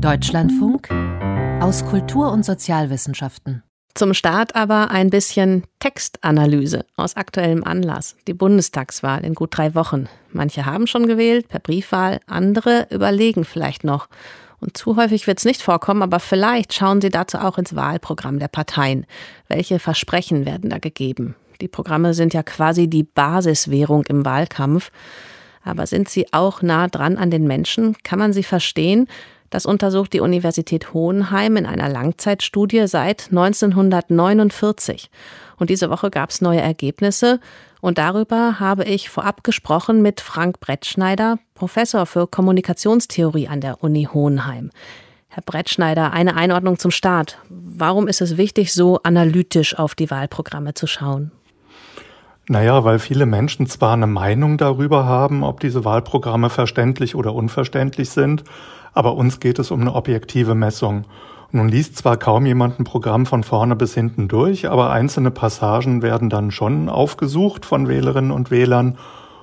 Deutschlandfunk aus Kultur- und Sozialwissenschaften. Zum Start aber ein bisschen Textanalyse aus aktuellem Anlass. Die Bundestagswahl in gut drei Wochen. Manche haben schon gewählt per Briefwahl, andere überlegen vielleicht noch. Und zu häufig wird es nicht vorkommen, aber vielleicht schauen Sie dazu auch ins Wahlprogramm der Parteien. Welche Versprechen werden da gegeben? Die Programme sind ja quasi die Basiswährung im Wahlkampf. Aber sind sie auch nah dran an den Menschen? Kann man sie verstehen? Das untersucht die Universität Hohenheim in einer Langzeitstudie seit 1949. Und diese Woche gab es neue Ergebnisse. Und darüber habe ich vorab gesprochen mit Frank Brettschneider, Professor für Kommunikationstheorie an der Uni Hohenheim. Herr Brettschneider, eine Einordnung zum Start. Warum ist es wichtig, so analytisch auf die Wahlprogramme zu schauen? Naja, weil viele Menschen zwar eine Meinung darüber haben, ob diese Wahlprogramme verständlich oder unverständlich sind, aber uns geht es um eine objektive Messung. Nun liest zwar kaum jemand ein Programm von vorne bis hinten durch, aber einzelne Passagen werden dann schon aufgesucht von Wählerinnen und Wählern.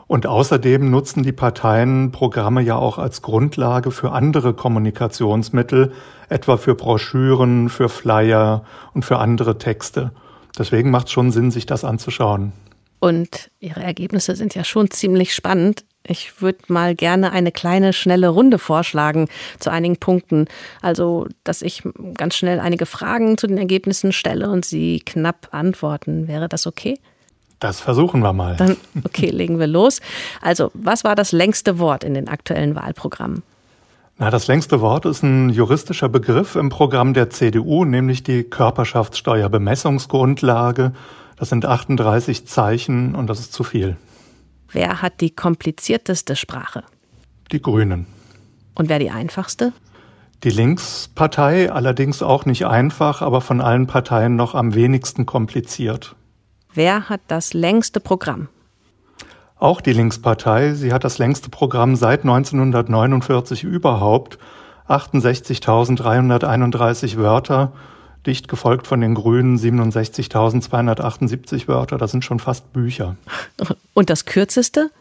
Und außerdem nutzen die Parteien Programme ja auch als Grundlage für andere Kommunikationsmittel, etwa für Broschüren, für Flyer und für andere Texte. Deswegen macht es schon Sinn, sich das anzuschauen. Und Ihre Ergebnisse sind ja schon ziemlich spannend. Ich würde mal gerne eine kleine, schnelle Runde vorschlagen zu einigen Punkten. Also, dass ich ganz schnell einige Fragen zu den Ergebnissen stelle und Sie knapp antworten. Wäre das okay? Das versuchen wir mal. Dann, okay, legen wir los. Also, was war das längste Wort in den aktuellen Wahlprogrammen? Na, das längste Wort ist ein juristischer Begriff im Programm der CDU, nämlich die Körperschaftssteuerbemessungsgrundlage. Das sind 38 Zeichen und das ist zu viel. Wer hat die komplizierteste Sprache? Die Grünen. Und wer die einfachste? Die Linkspartei allerdings auch nicht einfach, aber von allen Parteien noch am wenigsten kompliziert. Wer hat das längste Programm? Auch die Linkspartei. Sie hat das längste Programm seit 1949 überhaupt. 68.331 Wörter dicht gefolgt von den Grünen 67.278 Wörter. Das sind schon fast Bücher. Und das kürzeste?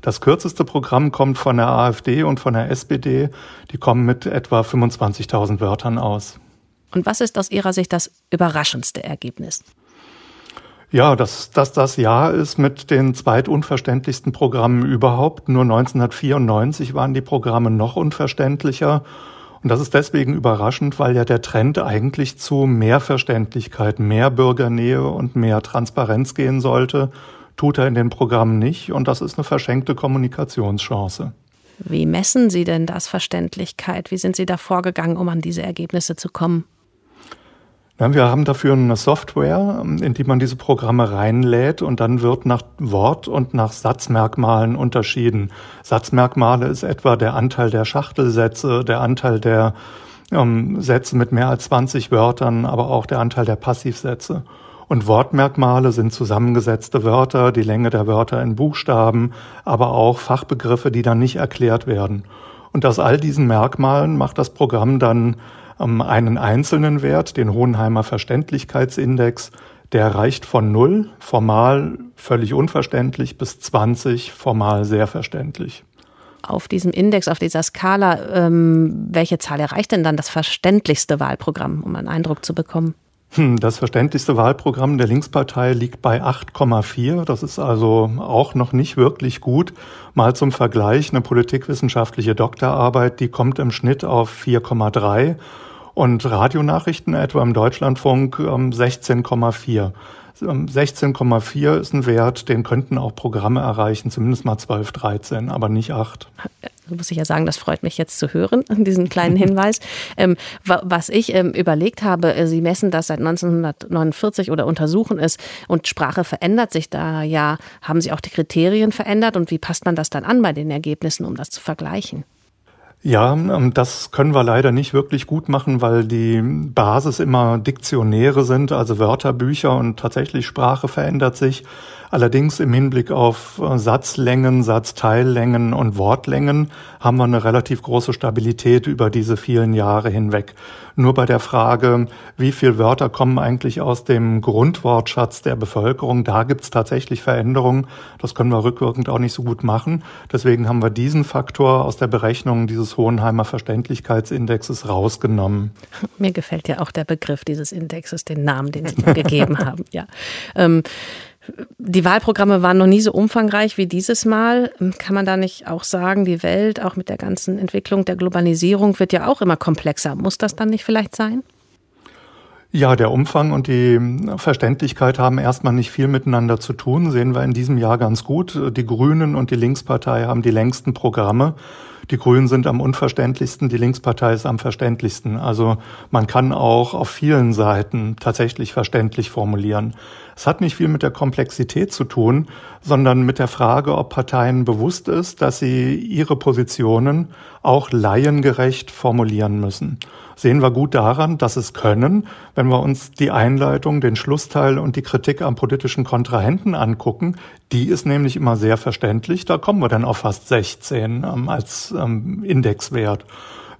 Das kürzeste Programm kommt von der AfD und von der SPD. Die kommen mit etwa 25.000 Wörtern aus. Und was ist aus Ihrer Sicht das überraschendste Ergebnis? Ja, dass, dass das Jahr ist mit den zweitunverständlichsten Programmen überhaupt. Nur 1994 waren die Programme noch unverständlicher. Und das ist deswegen überraschend, weil ja der Trend eigentlich zu mehr Verständlichkeit, mehr Bürgernähe und mehr Transparenz gehen sollte. Tut er in den Programmen nicht und das ist eine verschenkte Kommunikationschance. Wie messen Sie denn das Verständlichkeit? Wie sind Sie da vorgegangen, um an diese Ergebnisse zu kommen? Wir haben dafür eine Software, in die man diese Programme reinlädt und dann wird nach Wort und nach Satzmerkmalen unterschieden. Satzmerkmale ist etwa der Anteil der Schachtelsätze, der Anteil der ähm, Sätze mit mehr als 20 Wörtern, aber auch der Anteil der Passivsätze. Und Wortmerkmale sind zusammengesetzte Wörter, die Länge der Wörter in Buchstaben, aber auch Fachbegriffe, die dann nicht erklärt werden. Und aus all diesen Merkmalen macht das Programm dann einen einzelnen Wert, den Hohenheimer Verständlichkeitsindex, der reicht von 0, formal völlig unverständlich, bis 20, formal sehr verständlich. Auf diesem Index, auf dieser Skala, ähm, welche Zahl erreicht denn dann das verständlichste Wahlprogramm, um einen Eindruck zu bekommen? Hm, das verständlichste Wahlprogramm der Linkspartei liegt bei 8,4. Das ist also auch noch nicht wirklich gut. Mal zum Vergleich, eine politikwissenschaftliche Doktorarbeit, die kommt im Schnitt auf 4,3 und Radionachrichten etwa im Deutschlandfunk 16,4. Ähm, 16,4 ähm, ist ein Wert, den könnten auch Programme erreichen, zumindest mal 12, 13, aber nicht 8. Muss ich ja sagen, das freut mich jetzt zu hören, diesen kleinen Hinweis. ähm, was ich ähm, überlegt habe, äh, Sie messen das seit 1949 oder untersuchen es und Sprache verändert sich da ja. Haben Sie auch die Kriterien verändert und wie passt man das dann an bei den Ergebnissen, um das zu vergleichen? Ja, ähm, das können wir leider nicht wirklich gut machen, weil die Basis immer Diktionäre sind, also Wörterbücher und tatsächlich Sprache verändert sich. Allerdings im Hinblick auf äh, Satzlängen, Satzteillängen und Wortlängen haben wir eine relativ große Stabilität über diese vielen Jahre hinweg. Nur bei der Frage, wie viele Wörter kommen eigentlich aus dem Grundwortschatz der Bevölkerung, da gibt es tatsächlich Veränderungen. Das können wir rückwirkend auch nicht so gut machen. Deswegen haben wir diesen Faktor aus der Berechnung dieses dieses Hohenheimer Verständlichkeitsindexes rausgenommen. Mir gefällt ja auch der Begriff dieses Indexes, den Namen, den Sie gegeben haben. Ja. Ähm, die Wahlprogramme waren noch nie so umfangreich wie dieses Mal. Kann man da nicht auch sagen, die Welt, auch mit der ganzen Entwicklung der Globalisierung, wird ja auch immer komplexer. Muss das dann nicht vielleicht sein? Ja, der Umfang und die Verständlichkeit haben erstmal nicht viel miteinander zu tun, sehen wir in diesem Jahr ganz gut. Die Grünen und die Linkspartei haben die längsten Programme. Die Grünen sind am unverständlichsten, die Linkspartei ist am verständlichsten. Also man kann auch auf vielen Seiten tatsächlich verständlich formulieren. Es hat nicht viel mit der Komplexität zu tun, sondern mit der Frage, ob Parteien bewusst ist, dass sie ihre Positionen auch laiengerecht formulieren müssen sehen wir gut daran, dass es können, wenn wir uns die Einleitung, den Schlussteil und die Kritik am politischen Kontrahenten angucken. Die ist nämlich immer sehr verständlich. Da kommen wir dann auf fast 16 ähm, als ähm, Indexwert.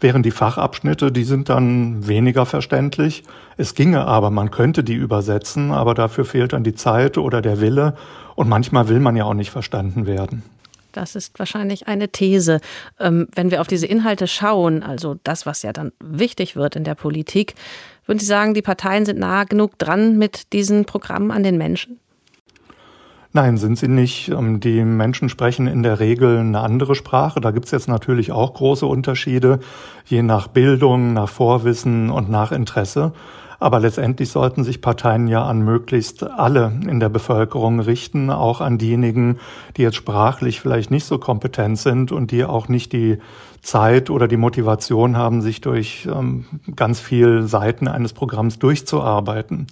Während die Fachabschnitte, die sind dann weniger verständlich. Es ginge aber, man könnte die übersetzen, aber dafür fehlt dann die Zeit oder der Wille. Und manchmal will man ja auch nicht verstanden werden. Das ist wahrscheinlich eine These. Ähm, wenn wir auf diese Inhalte schauen, also das, was ja dann wichtig wird in der Politik, würden Sie sagen, die Parteien sind nah genug dran mit diesen Programmen an den Menschen? Nein, sind sie nicht. Ähm, die Menschen sprechen in der Regel eine andere Sprache. Da gibt es jetzt natürlich auch große Unterschiede, je nach Bildung, nach Vorwissen und nach Interesse. Aber letztendlich sollten sich Parteien ja an möglichst alle in der Bevölkerung richten, auch an diejenigen, die jetzt sprachlich vielleicht nicht so kompetent sind und die auch nicht die Zeit oder die Motivation haben, sich durch ähm, ganz viel Seiten eines Programms durchzuarbeiten.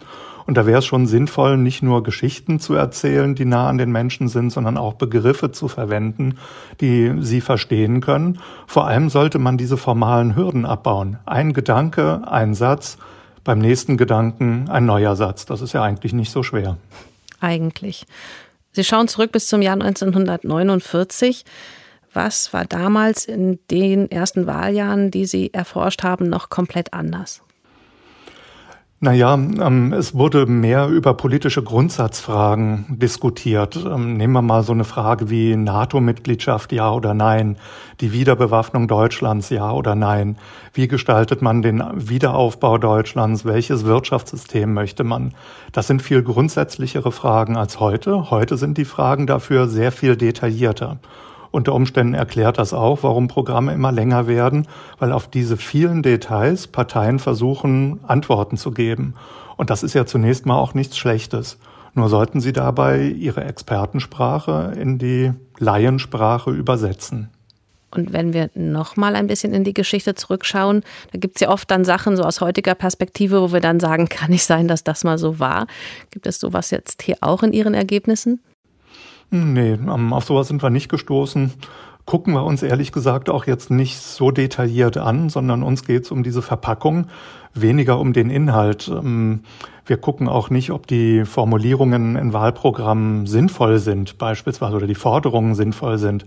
Und da wäre es schon sinnvoll, nicht nur Geschichten zu erzählen, die nah an den Menschen sind, sondern auch Begriffe zu verwenden, die sie verstehen können. Vor allem sollte man diese formalen Hürden abbauen. Ein Gedanke, ein Satz, beim nächsten Gedanken ein neuer Satz. Das ist ja eigentlich nicht so schwer. Eigentlich. Sie schauen zurück bis zum Jahr 1949. Was war damals in den ersten Wahljahren, die Sie erforscht haben, noch komplett anders? Naja, ähm, es wurde mehr über politische Grundsatzfragen diskutiert. Ähm, nehmen wir mal so eine Frage wie NATO-Mitgliedschaft, ja oder nein, die Wiederbewaffnung Deutschlands, ja oder nein. Wie gestaltet man den Wiederaufbau Deutschlands? Welches Wirtschaftssystem möchte man? Das sind viel grundsätzlichere Fragen als heute. Heute sind die Fragen dafür sehr viel detaillierter. Unter Umständen erklärt das auch, warum Programme immer länger werden, weil auf diese vielen Details Parteien versuchen, Antworten zu geben. Und das ist ja zunächst mal auch nichts Schlechtes. Nur sollten sie dabei ihre Expertensprache in die Laiensprache übersetzen. Und wenn wir noch mal ein bisschen in die Geschichte zurückschauen, da gibt es ja oft dann Sachen so aus heutiger Perspektive, wo wir dann sagen, kann nicht sein, dass das mal so war. Gibt es sowas jetzt hier auch in Ihren Ergebnissen? Nee, ähm, auf sowas sind wir nicht gestoßen. Gucken wir uns ehrlich gesagt auch jetzt nicht so detailliert an, sondern uns geht es um diese Verpackung, weniger um den Inhalt. Ähm, wir gucken auch nicht, ob die Formulierungen in Wahlprogrammen sinnvoll sind, beispielsweise, oder die Forderungen sinnvoll sind.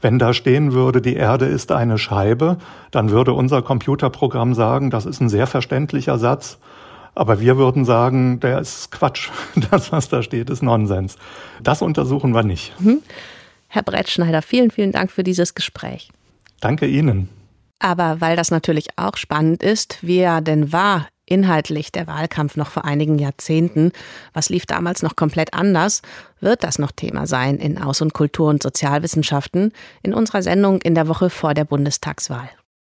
Wenn da stehen würde, die Erde ist eine Scheibe, dann würde unser Computerprogramm sagen, das ist ein sehr verständlicher Satz. Aber wir würden sagen, der ist Quatsch. Das, was da steht, ist Nonsens. Das untersuchen wir nicht. Mhm. Herr Brettschneider, vielen, vielen Dank für dieses Gespräch. Danke Ihnen. Aber weil das natürlich auch spannend ist, wie er denn war inhaltlich der Wahlkampf noch vor einigen Jahrzehnten, was lief damals noch komplett anders, wird das noch Thema sein in Aus- und Kultur- und Sozialwissenschaften in unserer Sendung in der Woche vor der Bundestagswahl.